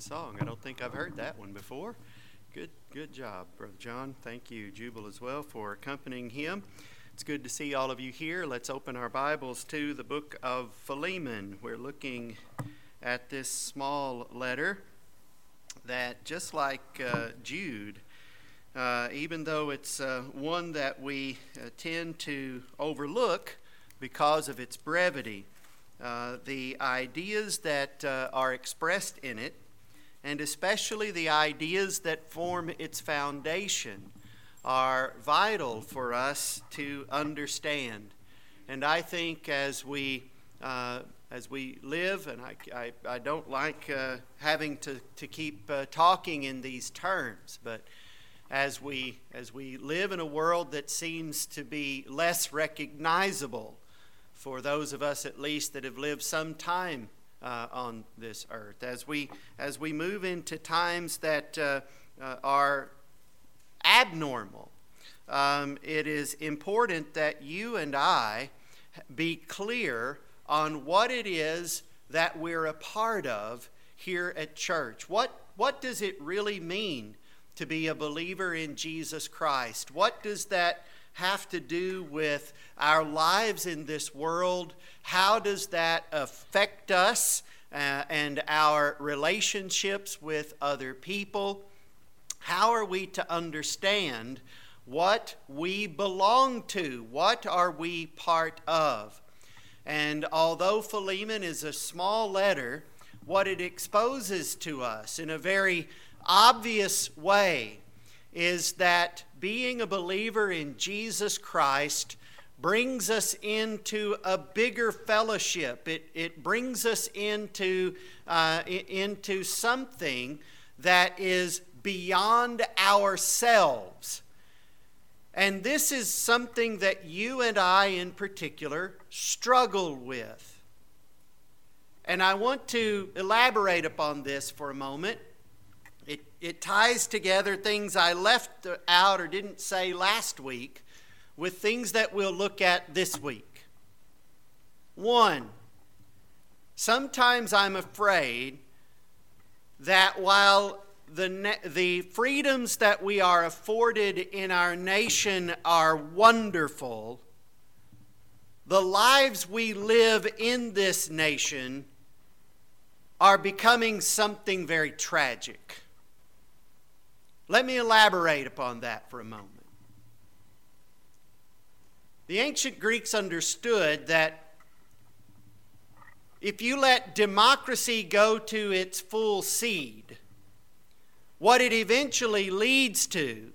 song. I don't think I've heard that one before. Good, good job, Brother John. Thank you, Jubal, as well, for accompanying him. It's good to see all of you here. Let's open our Bibles to the book of Philemon. We're looking at this small letter that, just like uh, Jude, uh, even though it's uh, one that we uh, tend to overlook because of its brevity, uh, the ideas that uh, are expressed in it, and especially the ideas that form its foundation, are vital for us to understand. And I think as we uh, as we live, and I, I, I don't like uh, having to, to keep uh, talking in these terms, but as we, as we live in a world that seems to be less recognizable for those of us at least that have lived some time uh, on this earth. As we, as we move into times that uh, uh, are abnormal, um, it is important that you and I be clear on what it is that we're a part of here at church. What, what does it really mean to be a believer in Jesus Christ? What does that have to do with our lives in this world? How does that affect us uh, and our relationships with other people? How are we to understand what we belong to? What are we part of? And although Philemon is a small letter, what it exposes to us in a very obvious way is that being a believer in Jesus Christ brings us into a bigger fellowship. It, it brings us into, uh, into something that is beyond ourselves. And this is something that you and I, in particular, struggle with. And I want to elaborate upon this for a moment it, ties together things I left out or didn't say last week with things that we'll look at this week. One, sometimes I'm afraid that while the, the freedoms that we are afforded in our nation are wonderful, the lives we live in this nation are becoming something very tragic. Let me elaborate upon that for a moment. The ancient Greeks understood that if you let democracy go to its full seed, what it eventually leads to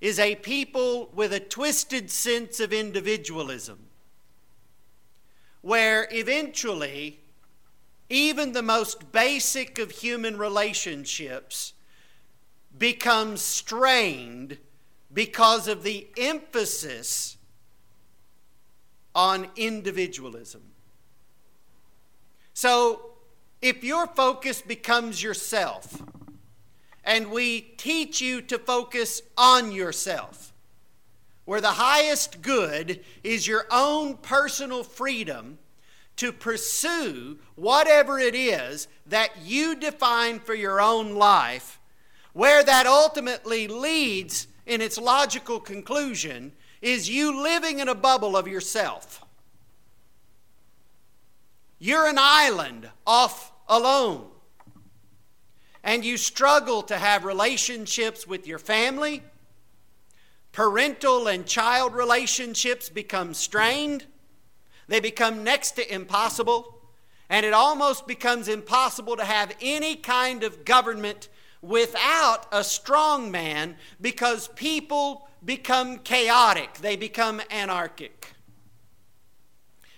is a people with a twisted sense of individualism, where eventually even the most basic of human relationships becomes strained because of the emphasis on individualism. So, if your focus becomes yourself, and we teach you to focus on yourself, where the highest good is your own personal freedom to pursue whatever it is that you define for your own life where that ultimately leads in its logical conclusion is you living in a bubble of yourself. You're an island off alone. And you struggle to have relationships with your family. Parental and child relationships become strained. They become next to impossible. And it almost becomes impossible to have any kind of government without a strong man because people become chaotic, they become anarchic.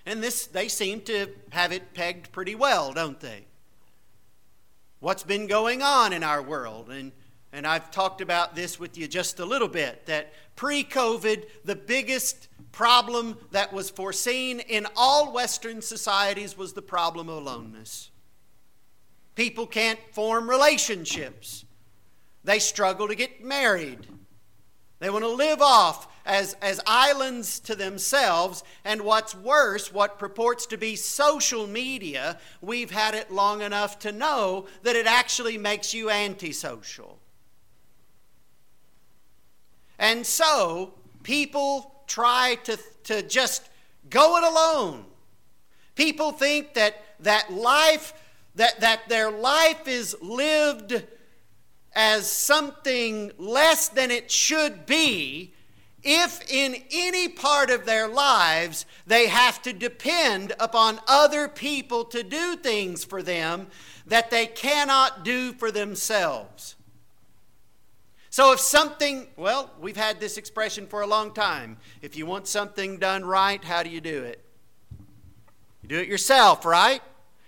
And this they seem to have it pegged pretty well, don't they? What's been going on in our world and and I've talked about this with you just a little bit that pre COVID, the biggest problem that was foreseen in all Western societies was the problem of aloneness. People can't form relationships. They struggle to get married. They want to live off as, as islands to themselves, and what's worse, what purports to be social media, we've had it long enough to know that it actually makes you antisocial. And so, people try to, to just go it alone. People think that, that life, that, that their life is lived as something less than it should be if in any part of their lives they have to depend upon other people to do things for them that they cannot do for themselves. So, if something, well, we've had this expression for a long time. If you want something done right, how do you do it? You do it yourself, right?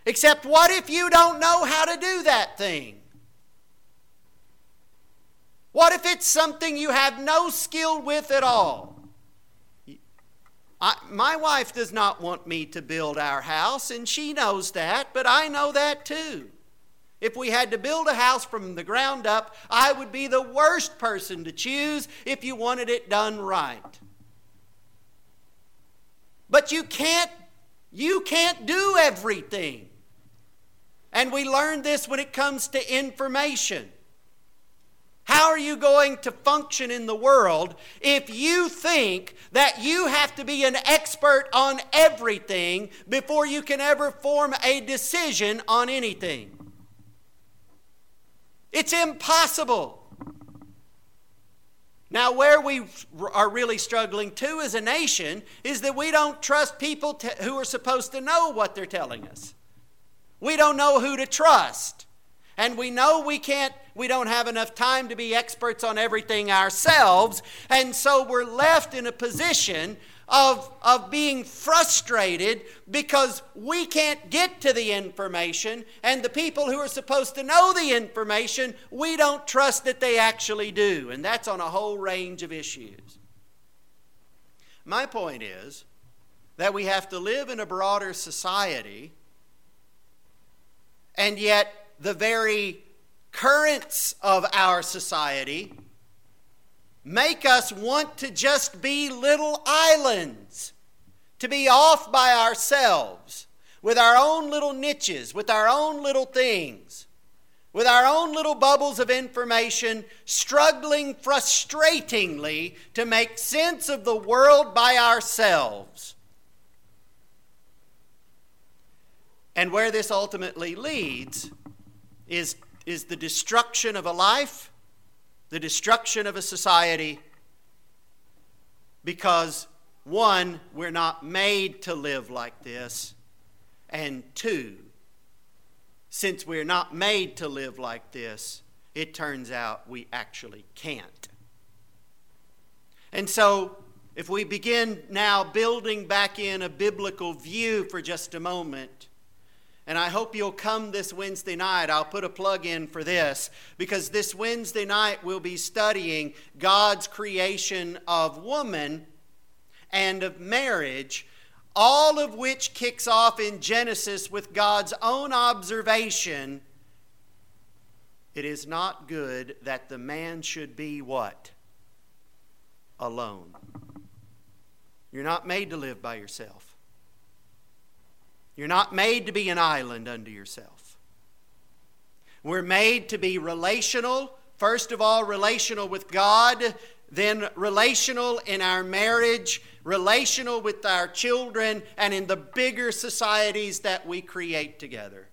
Except, what if you don't know how to do that thing? What if it's something you have no skill with at all? I, my wife does not want me to build our house, and she knows that, but I know that too. If we had to build a house from the ground up, I would be the worst person to choose if you wanted it done right. But you can't you can't do everything. And we learn this when it comes to information. How are you going to function in the world if you think that you have to be an expert on everything before you can ever form a decision on anything? It's impossible. Now, where we are really struggling too as a nation is that we don't trust people to, who are supposed to know what they're telling us. We don't know who to trust. And we know we can't, we don't have enough time to be experts on everything ourselves. And so we're left in a position of, of being frustrated because we can't get to the information, and the people who are supposed to know the information, we don't trust that they actually do. And that's on a whole range of issues. My point is that we have to live in a broader society, and yet the very currents of our society make us want to just be little islands, to be off by ourselves, with our own little niches, with our own little things, with our own little bubbles of information, struggling frustratingly to make sense of the world by ourselves. And where this ultimately leads is, is the destruction of a life the destruction of a society because, one, we're not made to live like this, and two, since we're not made to live like this, it turns out we actually can't. And so, if we begin now building back in a biblical view for just a moment, and I hope you'll come this Wednesday night. I'll put a plug in for this because this Wednesday night we'll be studying God's creation of woman and of marriage, all of which kicks off in Genesis with God's own observation. It is not good that the man should be what? Alone. You're not made to live by yourself. You're not made to be an island unto yourself. We're made to be relational, first of all, relational with God, then relational in our marriage, relational with our children, and in the bigger societies that we create together.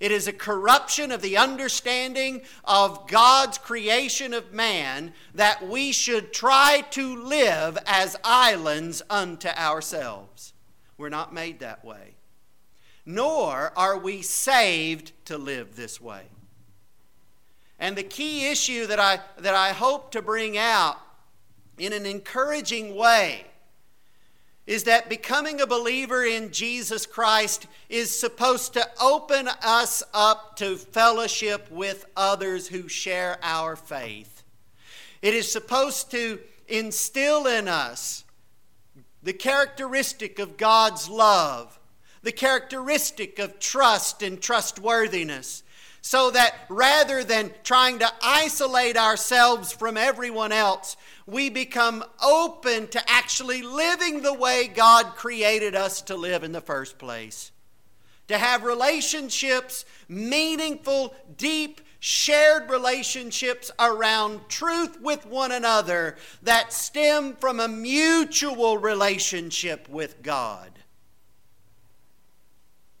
It is a corruption of the understanding of God's creation of man that we should try to live as islands unto ourselves. We're not made that way. Nor are we saved to live this way. And the key issue that I, that I hope to bring out in an encouraging way is that becoming a believer in Jesus Christ is supposed to open us up to fellowship with others who share our faith. It is supposed to instill in us the characteristic of God's love, the characteristic of trust and trustworthiness. So that rather than trying to isolate ourselves from everyone else, we become open to actually living the way God created us to live in the first place. To have relationships, meaningful, deep, shared relationships around truth with one another that stem from a mutual relationship with God.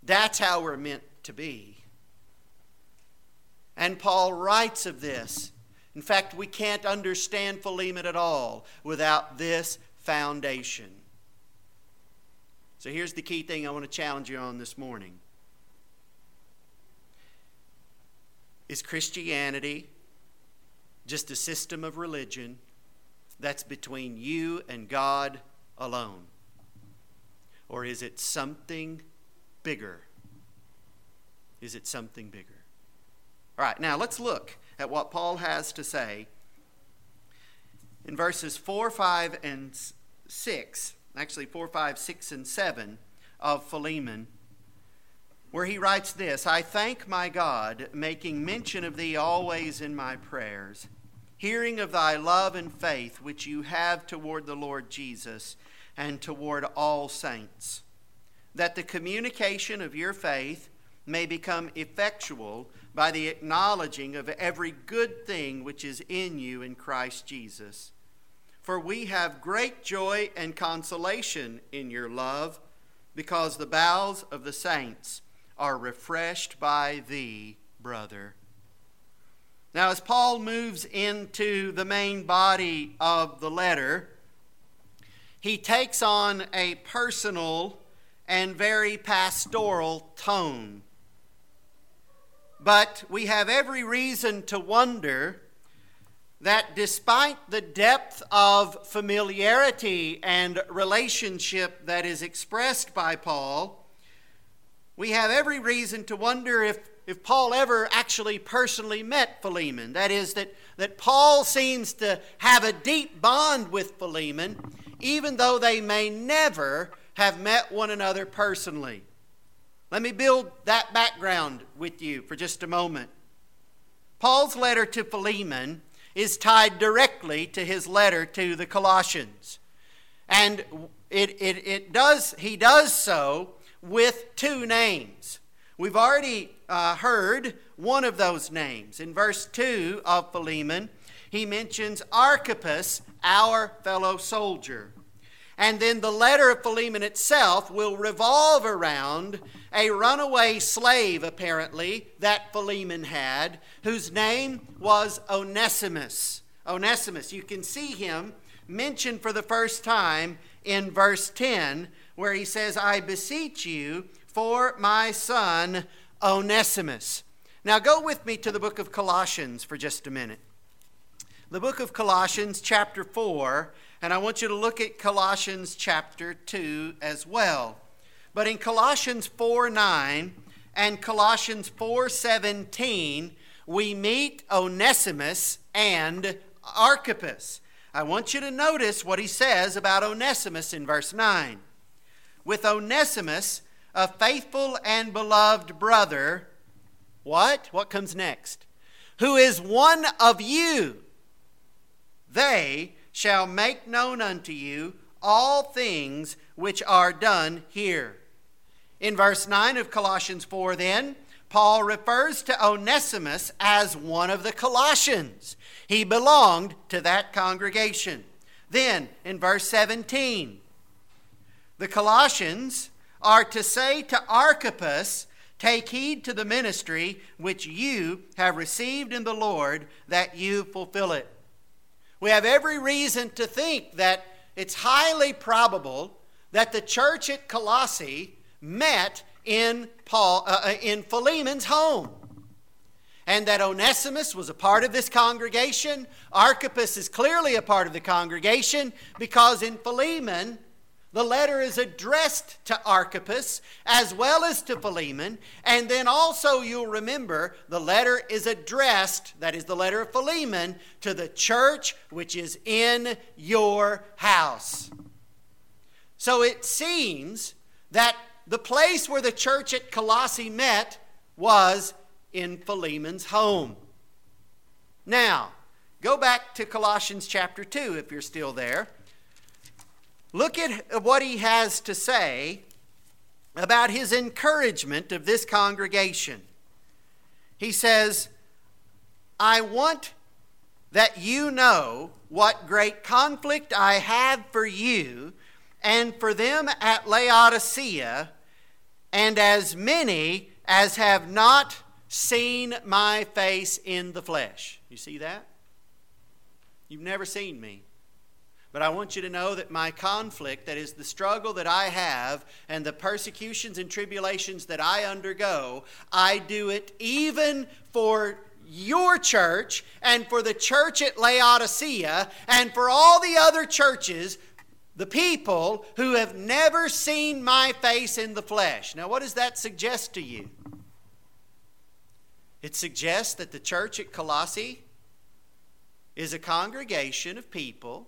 That's how we're meant to be. And Paul writes of this. In fact, we can't understand Philemon at all without this foundation. So here's the key thing I want to challenge you on this morning. Is Christianity just a system of religion that's between you and God alone? Or is it something bigger? Is it something bigger? All right, now let's look at what Paul has to say in verses 4, 5, and 6, actually 4, 5, 6, and 7 of Philemon, where he writes this I thank my God, making mention of thee always in my prayers, hearing of thy love and faith which you have toward the Lord Jesus and toward all saints, that the communication of your faith may become effectual by the acknowledging of every good thing which is in you in Christ Jesus. For we have great joy and consolation in your love, because the bowels of the saints are refreshed by thee, brother. Now, as Paul moves into the main body of the letter, he takes on a personal and very pastoral tone. But we have every reason to wonder that despite the depth of familiarity and relationship that is expressed by Paul, we have every reason to wonder if, if Paul ever actually personally met Philemon. That is, that, that Paul seems to have a deep bond with Philemon, even though they may never have met one another personally. Let me build that background with you for just a moment. Paul's letter to Philemon is tied directly to his letter to the Colossians. And it, it, it does, he does so with two names. We've already uh, heard one of those names. In verse 2 of Philemon, he mentions Archippus, our fellow soldier. And then the letter of Philemon itself will revolve around a runaway slave, apparently, that Philemon had, whose name was Onesimus. Onesimus, you can see him mentioned for the first time in verse 10, where he says, I beseech you for my son Onesimus. Now go with me to the book of Colossians for just a minute. The book of Colossians, chapter 4, and I want you to look at Colossians chapter 2 as well. But in Colossians 4 9 and Colossians 4 17, we meet Onesimus and Archippus. I want you to notice what he says about Onesimus in verse 9. With Onesimus, a faithful and beloved brother, what? What comes next? Who is one of you. They shall make known unto you all things which are done here. In verse 9 of Colossians 4, then, Paul refers to Onesimus as one of the Colossians. He belonged to that congregation. Then, in verse 17, the Colossians are to say to Archippus, Take heed to the ministry which you have received in the Lord, that you fulfill it. We have every reason to think that it's highly probable that the church at Colossae met in Paul uh, uh, in Philemon's home. And that Onesimus was a part of this congregation. Archippus is clearly a part of the congregation because in Philemon, the letter is addressed to Archippus as well as to Philemon. And then also, you'll remember, the letter is addressed, that is the letter of Philemon, to the church which is in your house. So it seems that the place where the church at Colossae met was in Philemon's home. Now, go back to Colossians chapter 2 if you're still there. Look at what he has to say about his encouragement of this congregation. He says, I want that you know what great conflict I have for you and for them at Laodicea, and as many as have not seen my face in the flesh. You see that? You've never seen me. But I want you to know that my conflict, that is the struggle that I have and the persecutions and tribulations that I undergo, I do it even for your church and for the church at Laodicea and for all the other churches, the people who have never seen my face in the flesh. Now, what does that suggest to you? It suggests that the church at Colossae is a congregation of people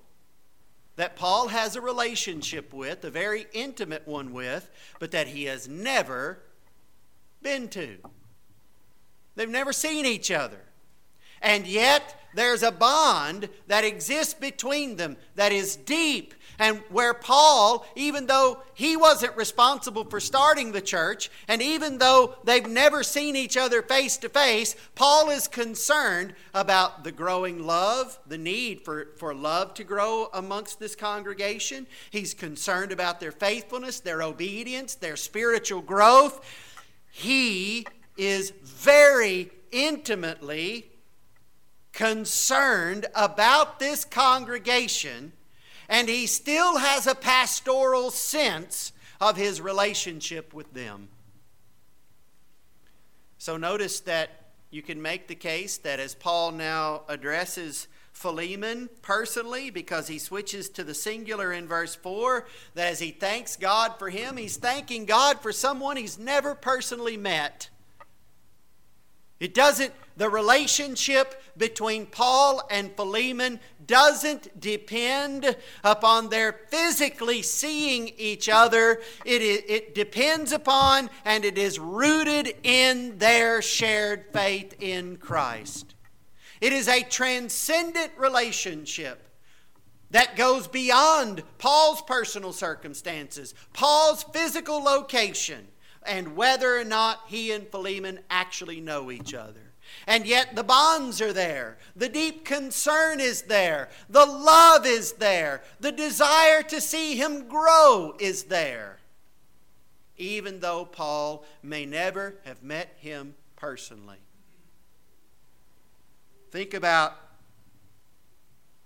that Paul has a relationship with, a very intimate one with, but that he has never been to. They've never seen each other. And yet, there's a bond that exists between them that is deep and where Paul, even though he wasn't responsible for starting the church, and even though they've never seen each other face to face, Paul is concerned about the growing love, the need for, for love to grow amongst this congregation. He's concerned about their faithfulness, their obedience, their spiritual growth. He is very intimately concerned about this congregation and he still has a pastoral sense of his relationship with them. So notice that you can make the case that as Paul now addresses Philemon personally, because he switches to the singular in verse 4, that as he thanks God for him, he's thanking God for someone he's never personally met. It doesn't, the relationship between Paul and Philemon doesn't depend upon their physically seeing each other. It, it depends upon and it is rooted in their shared faith in Christ. It is a transcendent relationship that goes beyond Paul's personal circumstances, Paul's physical location and whether or not he and Philemon actually know each other. And yet the bonds are there. The deep concern is there. The love is there. The desire to see him grow is there. Even though Paul may never have met him personally. Think about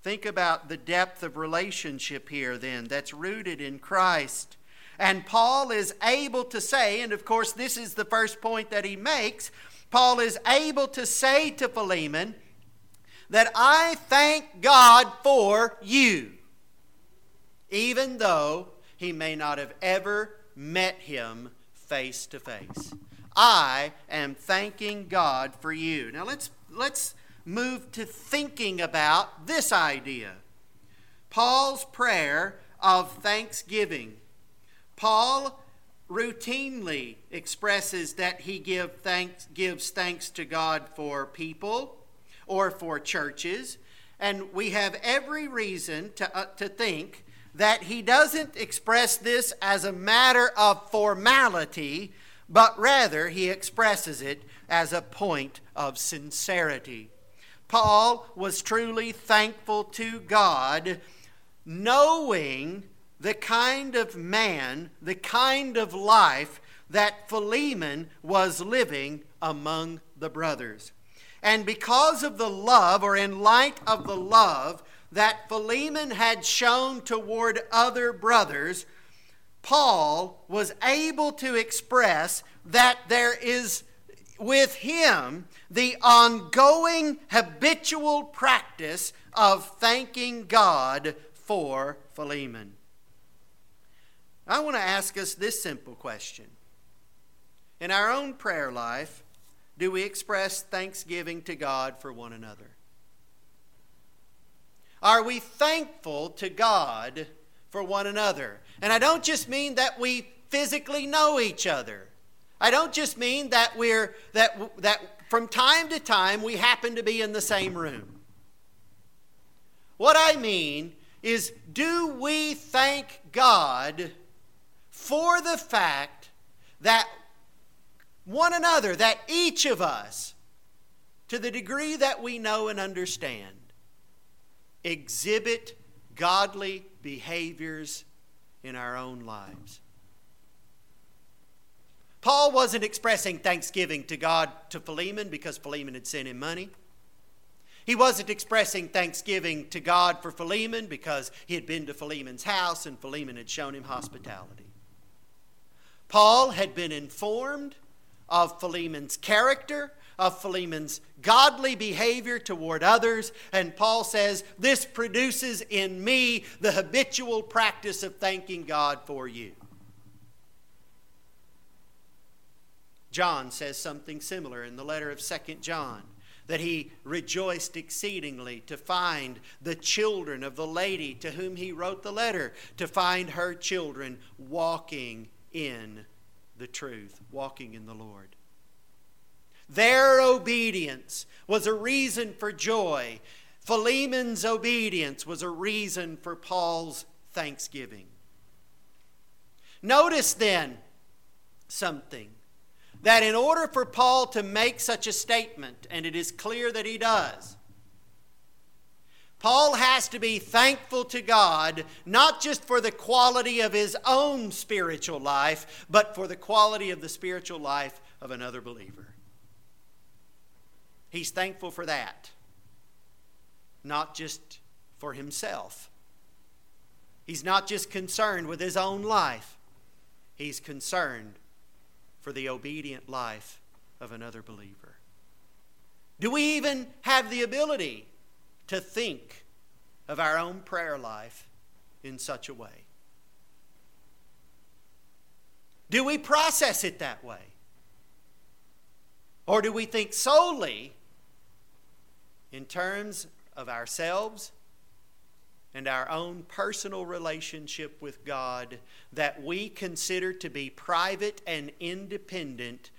think about the depth of relationship here then that's rooted in Christ. And Paul is able to say, and of course, this is the first point that he makes Paul is able to say to Philemon that I thank God for you, even though he may not have ever met him face to face. I am thanking God for you. Now let's let's move to thinking about this idea. Paul's prayer of thanksgiving Paul routinely expresses that he give thanks, gives thanks to God for people or for churches. And we have every reason to, uh, to think that he doesn't express this as a matter of formality, but rather he expresses it as a point of sincerity. Paul was truly thankful to God, knowing the kind of man, the kind of life that Philemon was living among the brothers. And because of the love, or in light of the love that Philemon had shown toward other brothers, Paul was able to express that there is with him the ongoing habitual practice of thanking God for Philemon. I want to ask us this simple question In our own prayer life, do we express thanksgiving to God for one another? Are we thankful to God for one another? And I don't just mean that we physically know each other. I don't just mean that we're that that from time to time we happen to be in the same room. What I mean is do we thank God for the fact that one another, that each of us, to the degree that we know and understand, exhibit godly behaviors in our own lives. Paul wasn't expressing thanksgiving to God to Philemon because Philemon had sent him money. He wasn't expressing thanksgiving to God for Philemon because he had been to Philemon's house and Philemon had shown him hospitality. Paul had been informed of Philemon's character, of Philemon's godly behavior toward others, and Paul says, This produces in me the habitual practice of thanking God for you. John says something similar in the letter of 2 John that he rejoiced exceedingly to find the children of the lady to whom he wrote the letter, to find her children walking in the truth, walking in the Lord. Their obedience was a reason for joy. Philemon's obedience was a reason for Paul's thanksgiving. Notice then something that in order for Paul to make such a statement, and it is clear that he does, Paul has to be thankful to God, not just for the quality of his own spiritual life, but for the quality of the spiritual life of another believer. He's thankful for that, not just for himself. He's not just concerned with his own life, he's concerned for the obedient life of another believer? Do we even have the ability to think of our own prayer life in such a way? Do we process it that way? Or do we think solely in terms of ourselves and our own personal relationship with God that we consider to be private and independent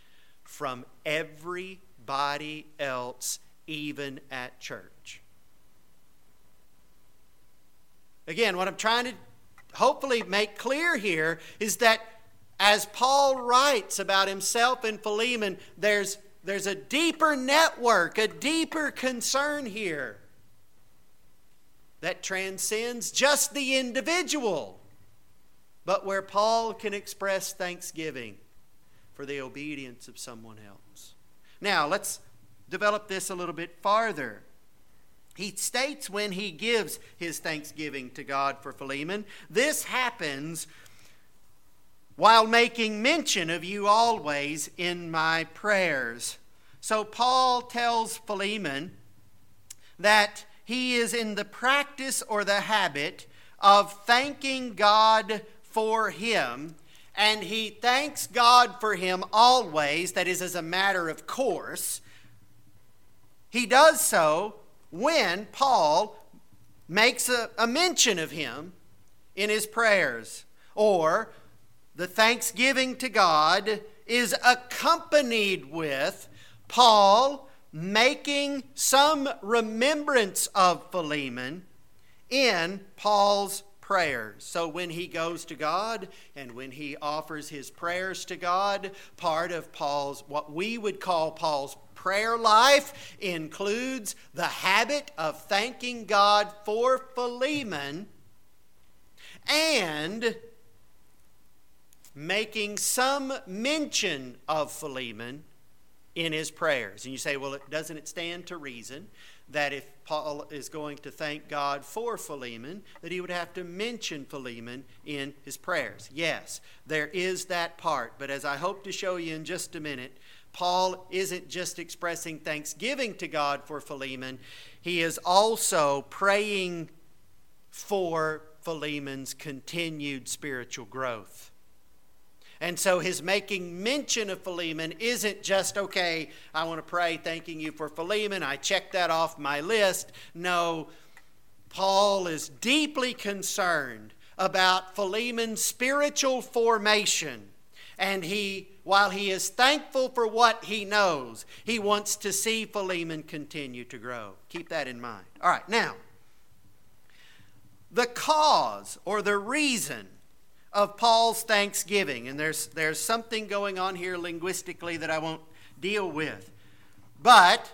from everybody else, even at church. Again, what I'm trying to hopefully make clear here is that as Paul writes about himself in Philemon, there's, there's a deeper network, a deeper concern here that transcends just the individual, but where Paul can express thanksgiving for the obedience of someone else. Now, let's develop this a little bit farther. He states when he gives his thanksgiving to God for Philemon, this happens while making mention of you always in my prayers. So Paul tells Philemon that he is in the practice or the habit of thanking God for him, and he thanks God for him always, that is, as a matter of course. He does so when Paul makes a, a mention of him in his prayers, or the thanksgiving to God is accompanied with Paul making some remembrance of Philemon in Paul's prayers. So when he goes to God and when he offers his prayers to God, part of Paul's, what we would call Paul's prayer life, includes the habit of thanking God for Philemon and making some mention of Philemon in his prayers. And you say, well, doesn't it stand to reason that if Paul is going to thank God for Philemon, that he would have to mention Philemon in his prayers? Yes, there is that part. But as I hope to show you in just a minute, Paul isn't just expressing thanksgiving to God for Philemon, he is also praying for Philemon's continued spiritual growth. And so his making mention of Philemon isn't just, okay, I want to pray thanking you for Philemon. I check that off my list. No, Paul is deeply concerned about Philemon's spiritual formation. And he, while he is thankful for what he knows, he wants to see Philemon continue to grow. Keep that in mind. All right, now, the cause or the reason of Paul's thanksgiving, and there's, there's something going on here linguistically that I won't deal with. But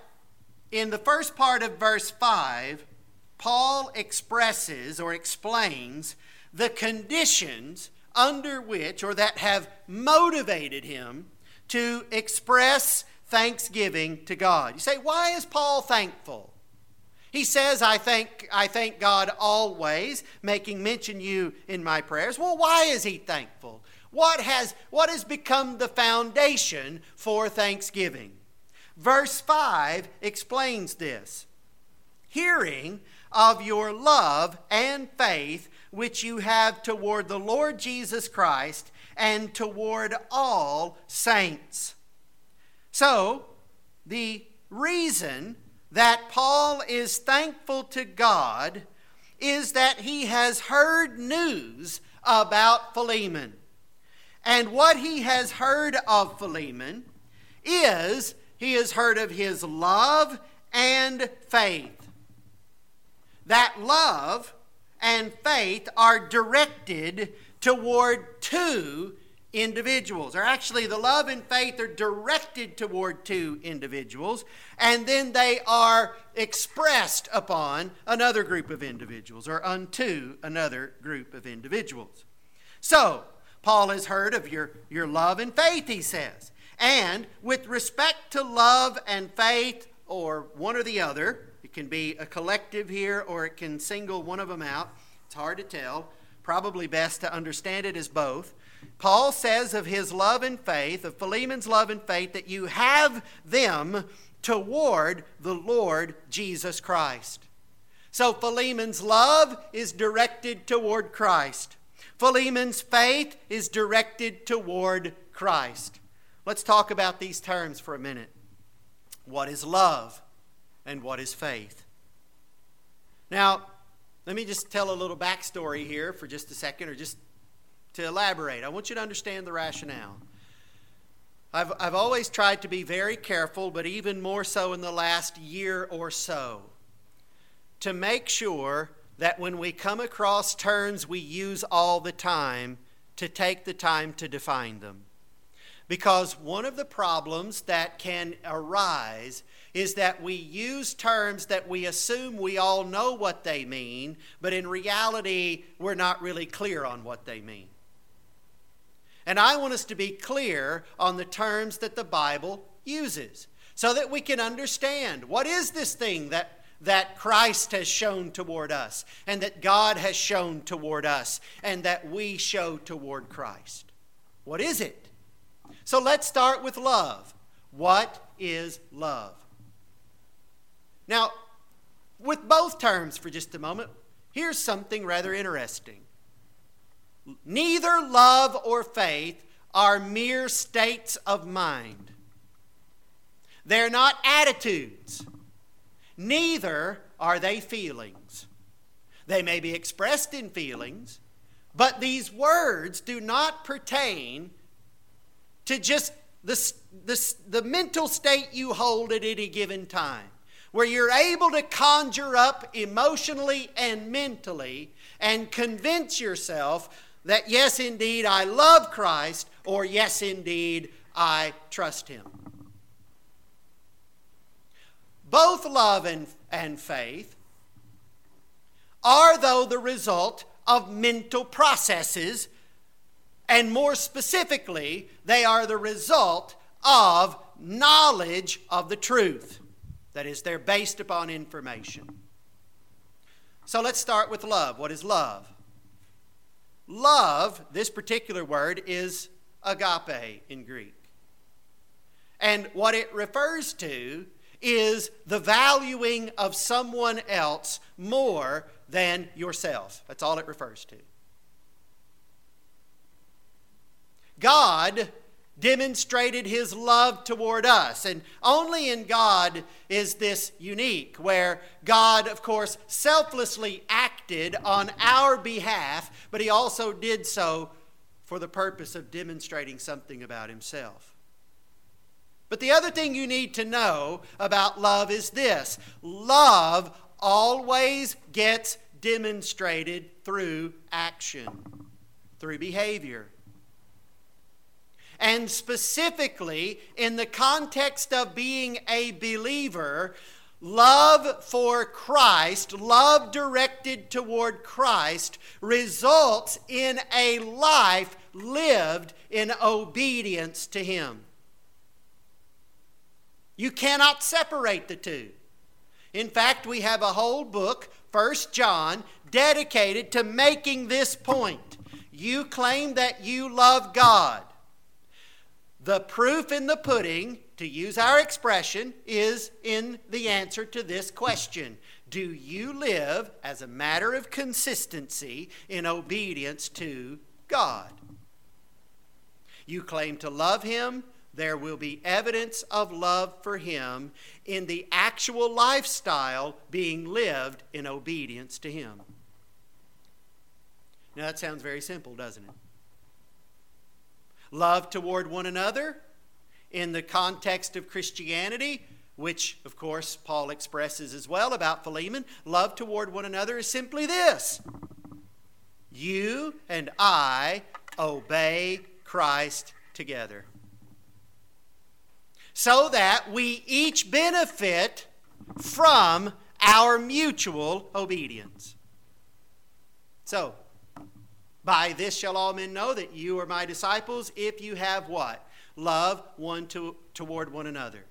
in the first part of verse 5, Paul expresses or explains the conditions under which or that have motivated him to express thanksgiving to God. You say, why is Paul thankful? He says, I thank, I thank God always, making mention you in my prayers. Well, why is he thankful? What has, what has become the foundation for thanksgiving? Verse 5 explains this. Hearing of your love and faith which you have toward the Lord Jesus Christ and toward all saints. So, the reason that Paul is thankful to God is that he has heard news about Philemon. And what he has heard of Philemon is he has heard of his love and faith. That love and faith are directed toward two individuals. Or actually, the love and faith are directed toward two individuals, and then they are expressed upon another group of individuals, or unto another group of individuals. So, Paul has heard of your, your love and faith, he says. And with respect to love and faith, or one or the other, can be a collective here or it can single one of them out. It's hard to tell. Probably best to understand it as both. Paul says of his love and faith, of Philemon's love and faith, that you have them toward the Lord Jesus Christ. So Philemon's love is directed toward Christ. Philemon's faith is directed toward Christ. Let's talk about these terms for a minute. What is love? And what is faith. Now, let me just tell a little backstory here for just a second, or just to elaborate. I want you to understand the rationale. I've, I've always tried to be very careful, but even more so in the last year or so, to make sure that when we come across terms we use all the time, to take the time to define them. Because one of the problems that can arise is that we use terms that we assume we all know what they mean, but in reality, we're not really clear on what they mean. And I want us to be clear on the terms that the Bible uses so that we can understand what is this thing that that Christ has shown toward us, and that God has shown toward us, and that we show toward Christ. What is it? So let's start with love. What is love? Now, with both terms for just a moment, here's something rather interesting. Neither love or faith are mere states of mind. They're not attitudes. Neither are they feelings. They may be expressed in feelings, but these words do not pertain to just the, the, the mental state you hold at any given time where you're able to conjure up emotionally and mentally and convince yourself that, yes, indeed, I love Christ, or yes, indeed, I trust Him. Both love and, and faith are, though, the result of mental processes, and more specifically, they are the result of knowledge of the truth. That is, they're based upon information. So let's start with love. What is love? Love, this particular word, is agape in Greek. And what it refers to is the valuing of someone else more than yourself. That's all it refers to. God demonstrated his love toward us. And only in God is this unique, where God, of course, selflessly acted on our behalf, but he also did so for the purpose of demonstrating something about himself. But the other thing you need to know about love is this love always gets demonstrated through action, through behavior. And specifically, in the context of being a believer, love for Christ, love directed toward Christ, results in a life lived in obedience to Him. You cannot separate the two. In fact, we have a whole book, First John, dedicated to making this point. You claim that you love God. The proof in the pudding, to use our expression, is in the answer to this question Do you live as a matter of consistency in obedience to God? You claim to love Him, there will be evidence of love for Him in the actual lifestyle being lived in obedience to Him. Now, that sounds very simple, doesn't it? Love toward one another in the context of Christianity, which, of course, Paul expresses as well about Philemon. Love toward one another is simply this you and I obey Christ together. So that we each benefit from our mutual obedience. So, by this shall all men know that you are my disciples if you have what? Love one to, toward one another.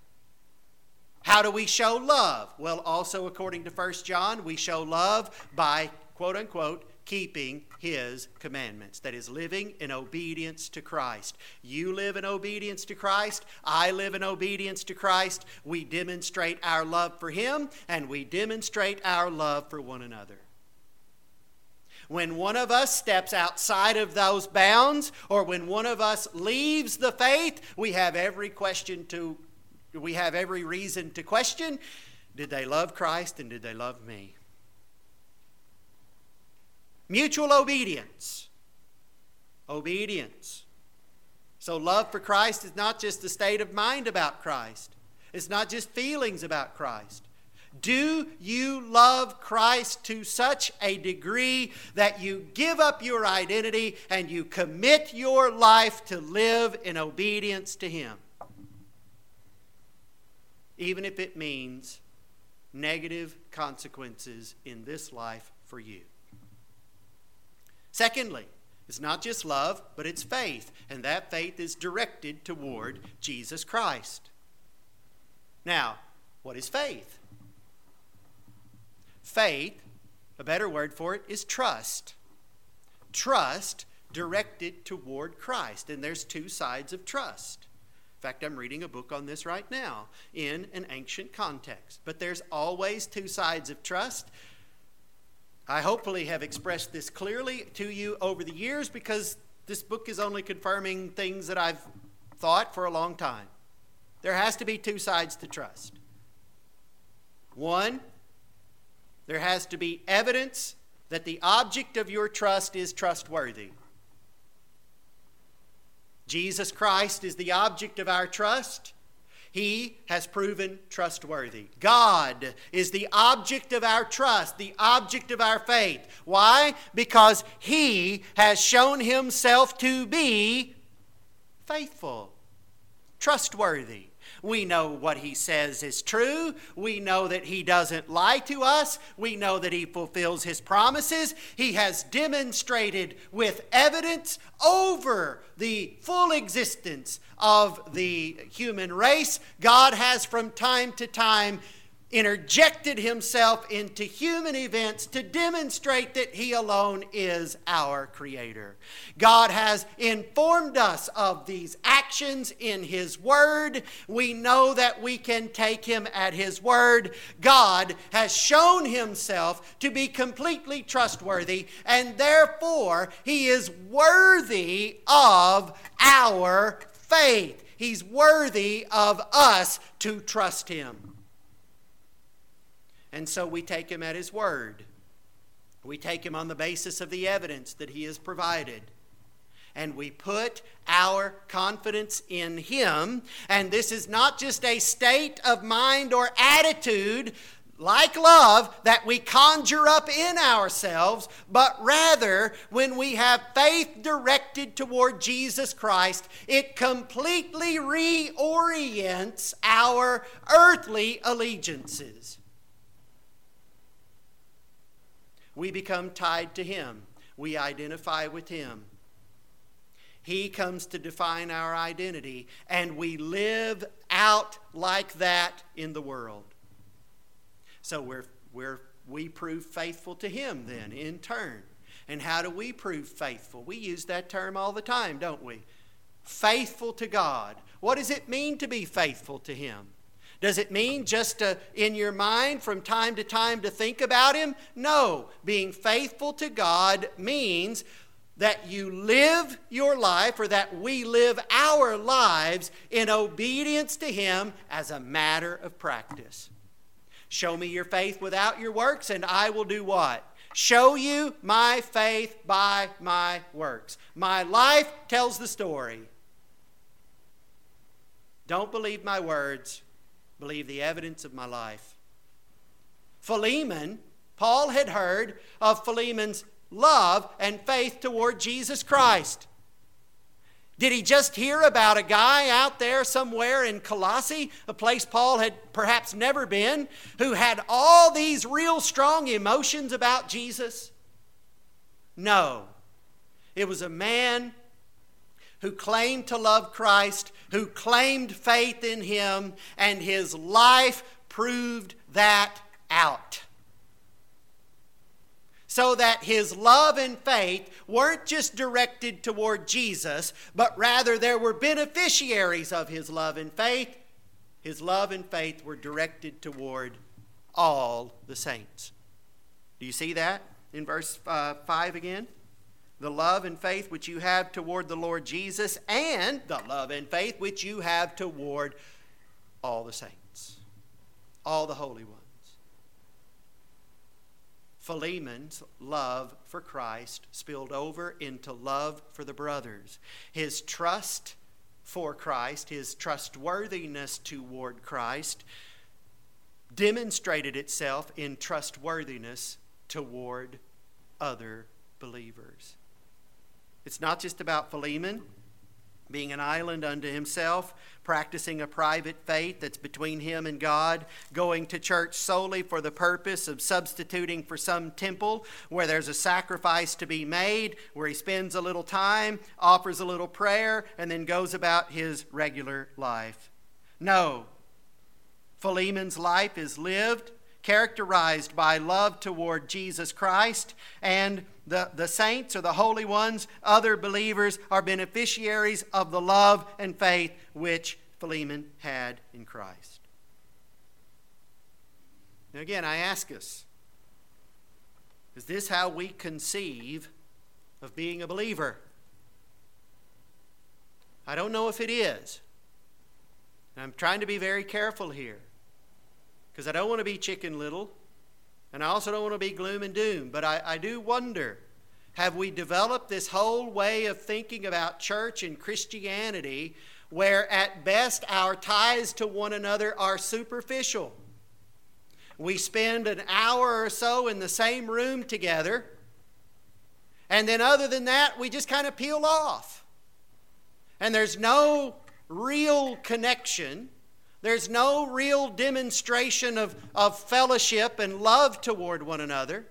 How do we show love? Well, also according to 1 John, we show love by, quote unquote, keeping his commandments. That is, living in obedience to Christ. You live in obedience to Christ. I live in obedience to Christ. We demonstrate our love for him and we demonstrate our love for one another. When one of us steps outside of those bounds, or when one of us leaves the faith, we have every question to, we have every reason to question did they love Christ and did they love me? Mutual obedience. Obedience. So, love for Christ is not just a state of mind about Christ, it's not just feelings about Christ. Do you love Christ to such a degree that you give up your identity and you commit your life to live in obedience to Him? Even if it means negative consequences in this life for you. Secondly, it's not just love, but it's faith, and that faith is directed toward Jesus Christ. Now, what is faith? Faith, a better word for it, is trust. Trust directed toward Christ. And there's two sides of trust. In fact, I'm reading a book on this right now in an ancient context. But there's always two sides of trust. I hopefully have expressed this clearly to you over the years because this book is only confirming things that I've thought for a long time. There has to be two sides to trust. One there has to be evidence that the object of your trust is trustworthy. Jesus Christ is the object of our trust. He has proven trustworthy. God is the object of our trust, the object of our faith. Why? Because He has shown Himself to be faithful, trustworthy. We know what he says is true. We know that he doesn't lie to us. We know that he fulfills his promises. He has demonstrated with evidence over the full existence of the human race. God has from time to time interjected himself into human events to demonstrate that he alone is our creator. God has informed us of these actions in his word. We know that we can take him at his word. God has shown himself to be completely trustworthy, and therefore he is worthy of our faith. He's worthy of us to trust him. And so we take him at his word. We take him on the basis of the evidence that he has provided. And we put our confidence in him. And this is not just a state of mind or attitude like love that we conjure up in ourselves, but rather when we have faith directed toward Jesus Christ, it completely reorients our earthly allegiances. We become tied to Him, we identify with Him. He comes to define our identity, and we live out like that in the world. So we're, we're, we prove faithful to Him then in turn. And how do we prove faithful? We use that term all the time, don't we? Faithful to God. What does it mean to be faithful to Him? Does it mean just to, in your mind from time to time to think about Him? No. Being faithful to God means that you live your life or that we live our lives in obedience to Him as a matter of practice. Show me your faith without your works, and I will do what? Show you my faith by my works. My life tells the story. Don't believe my words, believe the evidence of my life. Philemon, Paul had heard of Philemon's love and faith toward Jesus Christ. Did he just hear about a guy out there somewhere in Colossae, a place Paul had perhaps never been, who had all these real strong emotions about Jesus? No. It was a man who claimed to love Christ, who claimed faith in him, and his life proved that out so that his love and faith weren't just directed toward Jesus, but rather there were beneficiaries of his love and faith. His love and faith were directed toward all the saints. Do you see that in verse uh, 5 again? The love and faith which you have toward the Lord Jesus, and the love and faith which you have toward all the saints, all the holy ones. Philemon's love for Christ spilled over into love for the brothers. His trust for Christ, his trustworthiness toward Christ, demonstrated itself in trustworthiness toward other believers. It's not just about Philemon being an island unto himself, practicing a private faith that's between him and God, going to church solely for the purpose of substituting for some temple where there's a sacrifice to be made, where he spends a little time, offers a little prayer, and then goes about his regular life. No. Philemon's life is lived characterized by love toward Jesus Christ, and the, the saints or the holy ones, other believers, are beneficiaries of the love and faith which Philemon had in Christ. Now, again, I ask us is this how we conceive of being a believer? I don't know if it is. I'm trying to be very careful here because I don't want to be chicken little, and I also don't want to be gloom and doom. But I, I do wonder have we developed this whole way of thinking about church and Christianity where at best our ties to one another are superficial? We spend an hour or so in the same room together, and then other than that, we just kind of peel off. And there's no real connection there's no real demonstration of, of fellowship and love toward one another.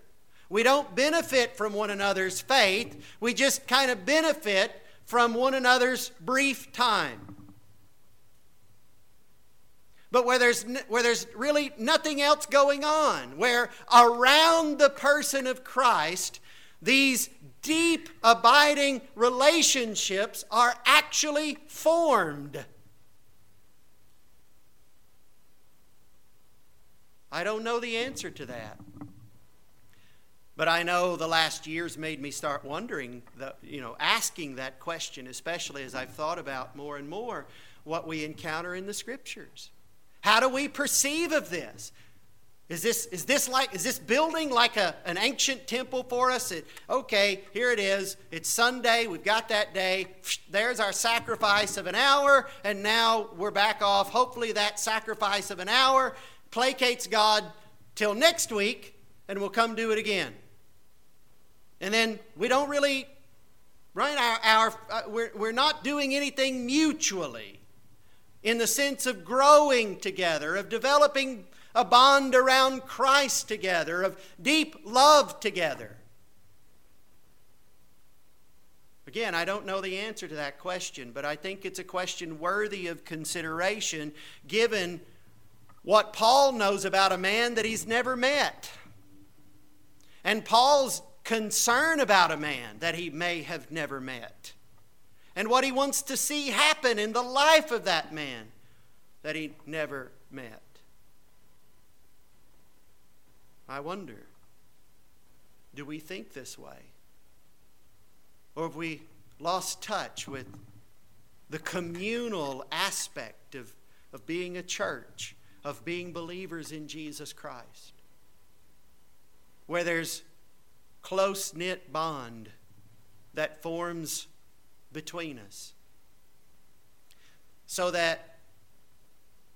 We don't benefit from one another's faith. We just kind of benefit from one another's brief time. But where there's, where there's really nothing else going on, where around the person of Christ, these deep, abiding relationships are actually formed. I don't know the answer to that. But I know the last years made me start wondering, the, you know, asking that question, especially as I've thought about more and more what we encounter in the scriptures. How do we perceive of this? Is this, is this like is this building like a, an ancient temple for us? It, okay, here it is. It's Sunday. We've got that day. There's our sacrifice of an hour, and now we're back off. Hopefully, that sacrifice of an hour placates God till next week, and we'll come do it again. And then we don't really, right? Our, our uh, we're, we're not doing anything mutually in the sense of growing together, of developing a bond around Christ together, of deep love together? Again, I don't know the answer to that question, but I think it's a question worthy of consideration given what Paul knows about a man that he's never met. And Paul's concern about a man that he may have never met. And what he wants to see happen in the life of that man that he never met. I wonder do we think this way? Or have we lost touch with the communal aspect of, of being a church, of being believers in Jesus Christ? Where there's close knit bond that forms between us. So that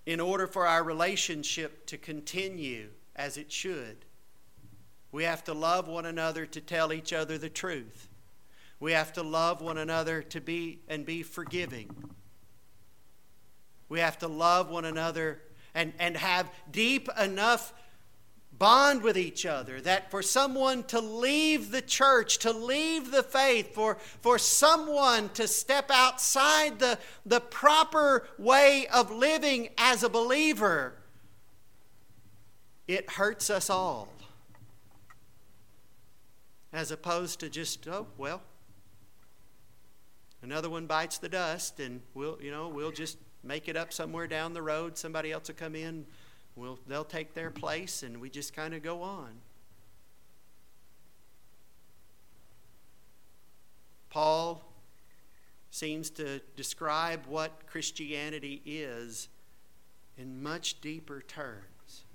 in order for our relationship to continue, as it should. We have to love one another to tell each other the truth. We have to love one another to be and be forgiving. We have to love one another and, and have deep enough bond with each other that for someone to leave the church, to leave the faith, for, for someone to step outside the, the proper way of living as a believer it hurts us all. As opposed to just, oh, well, another one bites the dust and we'll, you know, we'll just make it up somewhere down the road. Somebody else will come in, we'll, they'll take their place, and we just kind of go on. Paul seems to describe what Christianity is in much deeper terms.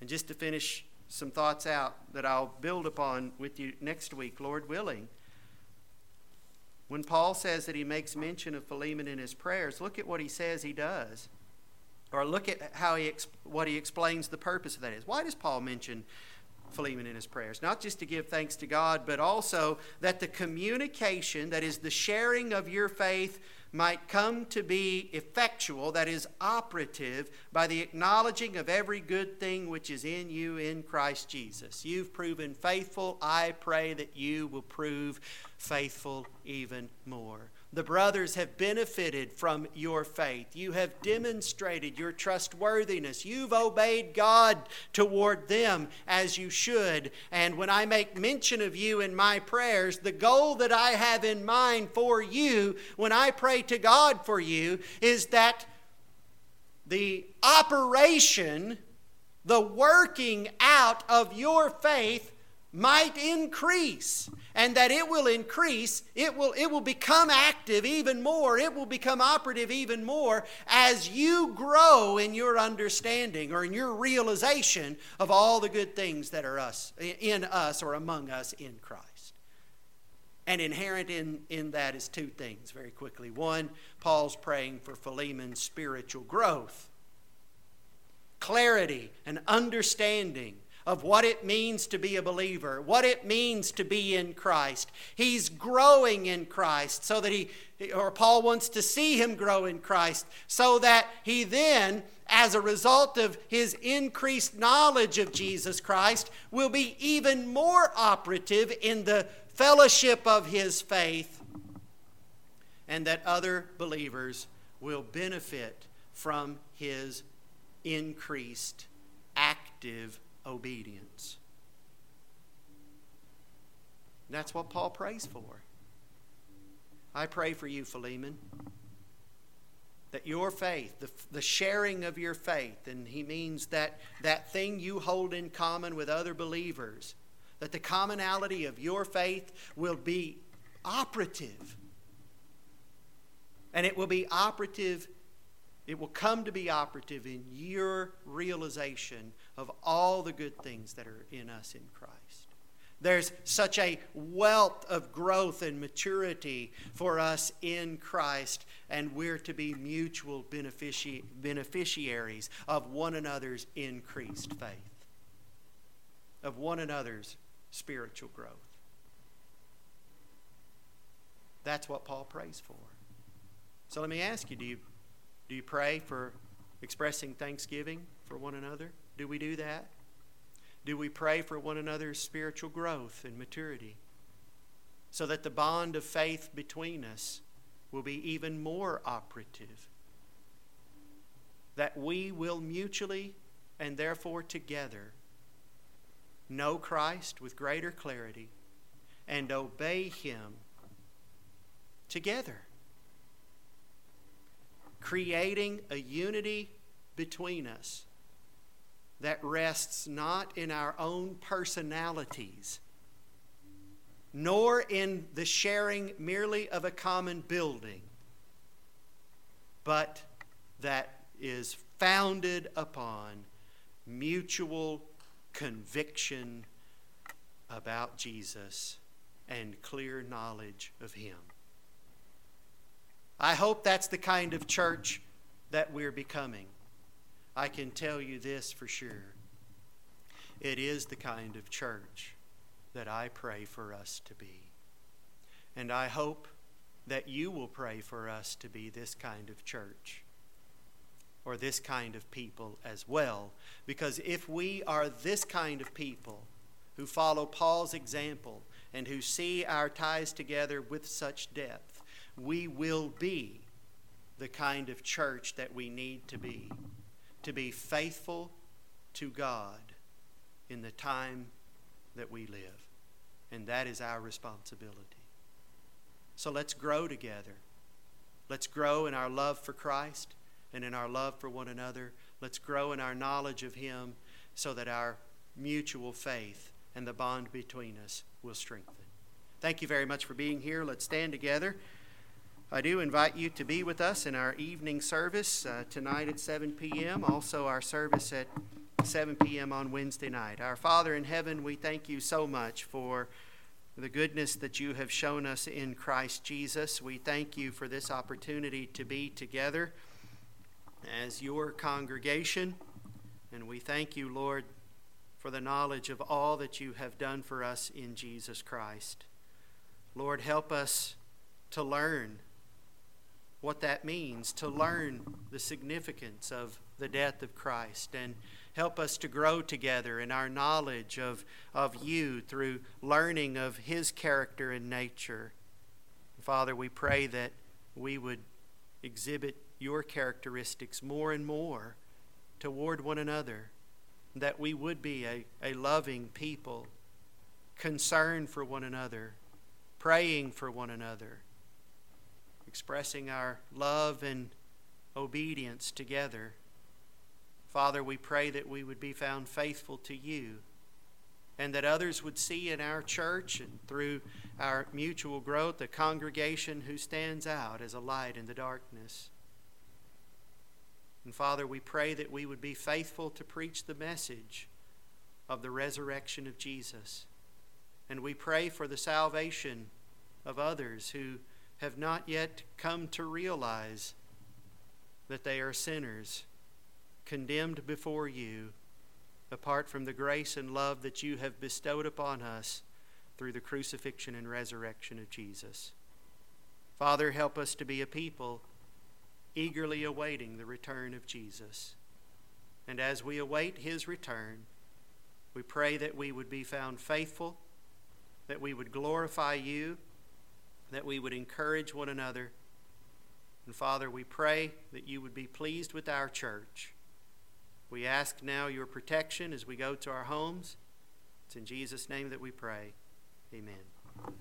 And just to finish some thoughts out that I'll build upon with you next week, Lord willing. When Paul says that he makes mention of Philemon in his prayers, look at what he says he does. Or look at how he what he explains the purpose of that is. Why does Paul mention Philemon in his prayers? Not just to give thanks to God, but also that the communication, that is the sharing of your faith might come to be effectual, that is, operative, by the acknowledging of every good thing which is in you in Christ Jesus. You've proven faithful. I pray that you will prove faithful even more. The brothers have benefited from your faith. You have demonstrated your trustworthiness. You've obeyed God toward them as you should. And when I make mention of you in my prayers, the goal that I have in mind for you when I pray to God for you is that the operation, the working out of your faith might increase and that it will increase it will it will become active even more it will become operative even more as you grow in your understanding or in your realization of all the good things that are us in us or among us in Christ. And inherent in, in that is two things very quickly. One paul's praying for philemon's spiritual growth. Clarity and understanding of what it means to be a believer, what it means to be in Christ. He's growing in Christ so that he, or Paul wants to see him grow in Christ so that he then, as a result of his increased knowledge of Jesus Christ, will be even more operative in the fellowship of his faith and that other believers will benefit from his increased active obedience. That's what Paul prays for. I pray for you, Philemon, that your faith, the, the sharing of your faith, and he means that that thing you hold in common with other believers, that the commonality of your faith will be operative. And it will be operative, it will come to be operative in your realization of all the good things that are in us in Christ. There's such a wealth of growth and maturity for us in Christ, and we're to be mutual benefici- beneficiaries of one another's increased faith, of one another's spiritual growth. That's what Paul prays for. So let me ask you do you, do you pray for expressing thanksgiving for one another? Do we do that? Do we pray for one another's spiritual growth and maturity so that the bond of faith between us will be even more operative? That we will mutually and therefore together know Christ with greater clarity and obey Him together, creating a unity between us that rests not in our own personalities, nor in the sharing merely of a common building, but that is founded upon mutual conviction about Jesus and clear knowledge of Him. I hope that's the kind of church that we're becoming. I can tell you this for sure. It is the kind of church that I pray for us to be. And I hope that you will pray for us to be this kind of church or this kind of people as well. Because if we are this kind of people who follow Paul's example and who see our ties together with such depth, we will be the kind of church that we need to be to be faithful to God in the time that we live. And that is our responsibility. So let's grow together. Let's grow in our love for Christ and in our love for one another. Let's grow in our knowledge of Him so that our mutual faith and the bond between us will strengthen. Thank you very much for being here. Let's stand together. I do invite you to be with us in our evening service uh, tonight at 7 p.m., also our service at 7 p.m. on Wednesday night. Our Father in heaven, we thank you so much for the goodness that you have shown us in Christ Jesus. We thank you for this opportunity to be together as your congregation. And we thank you, Lord, for the knowledge of all that you have done for us in Jesus Christ. Lord, help us to learn what that means, to learn the significance of the death of Christ, and help us to grow together in our knowledge of, of you through learning of His character and nature. Father, we pray that we would exhibit your characteristics more and more toward one another, that we would be a, a loving people, concerned for one another, praying for one another expressing our love and obedience together. Father, we pray that we would be found faithful to you and that others would see in our church and through our mutual growth a congregation who stands out as a light in the darkness. And Father, we pray that we would be faithful to preach the message of the resurrection of Jesus. And we pray for the salvation of others who have not yet come to realize that they are sinners, condemned before you, apart from the grace and love that you have bestowed upon us through the crucifixion and resurrection of Jesus. Father, help us to be a people eagerly awaiting the return of Jesus. And as we await his return, we pray that we would be found faithful, that we would glorify you that we would encourage one another. And Father, we pray that you would be pleased with our church. We ask now your protection as we go to our homes. It's in Jesus' name that we pray. Amen.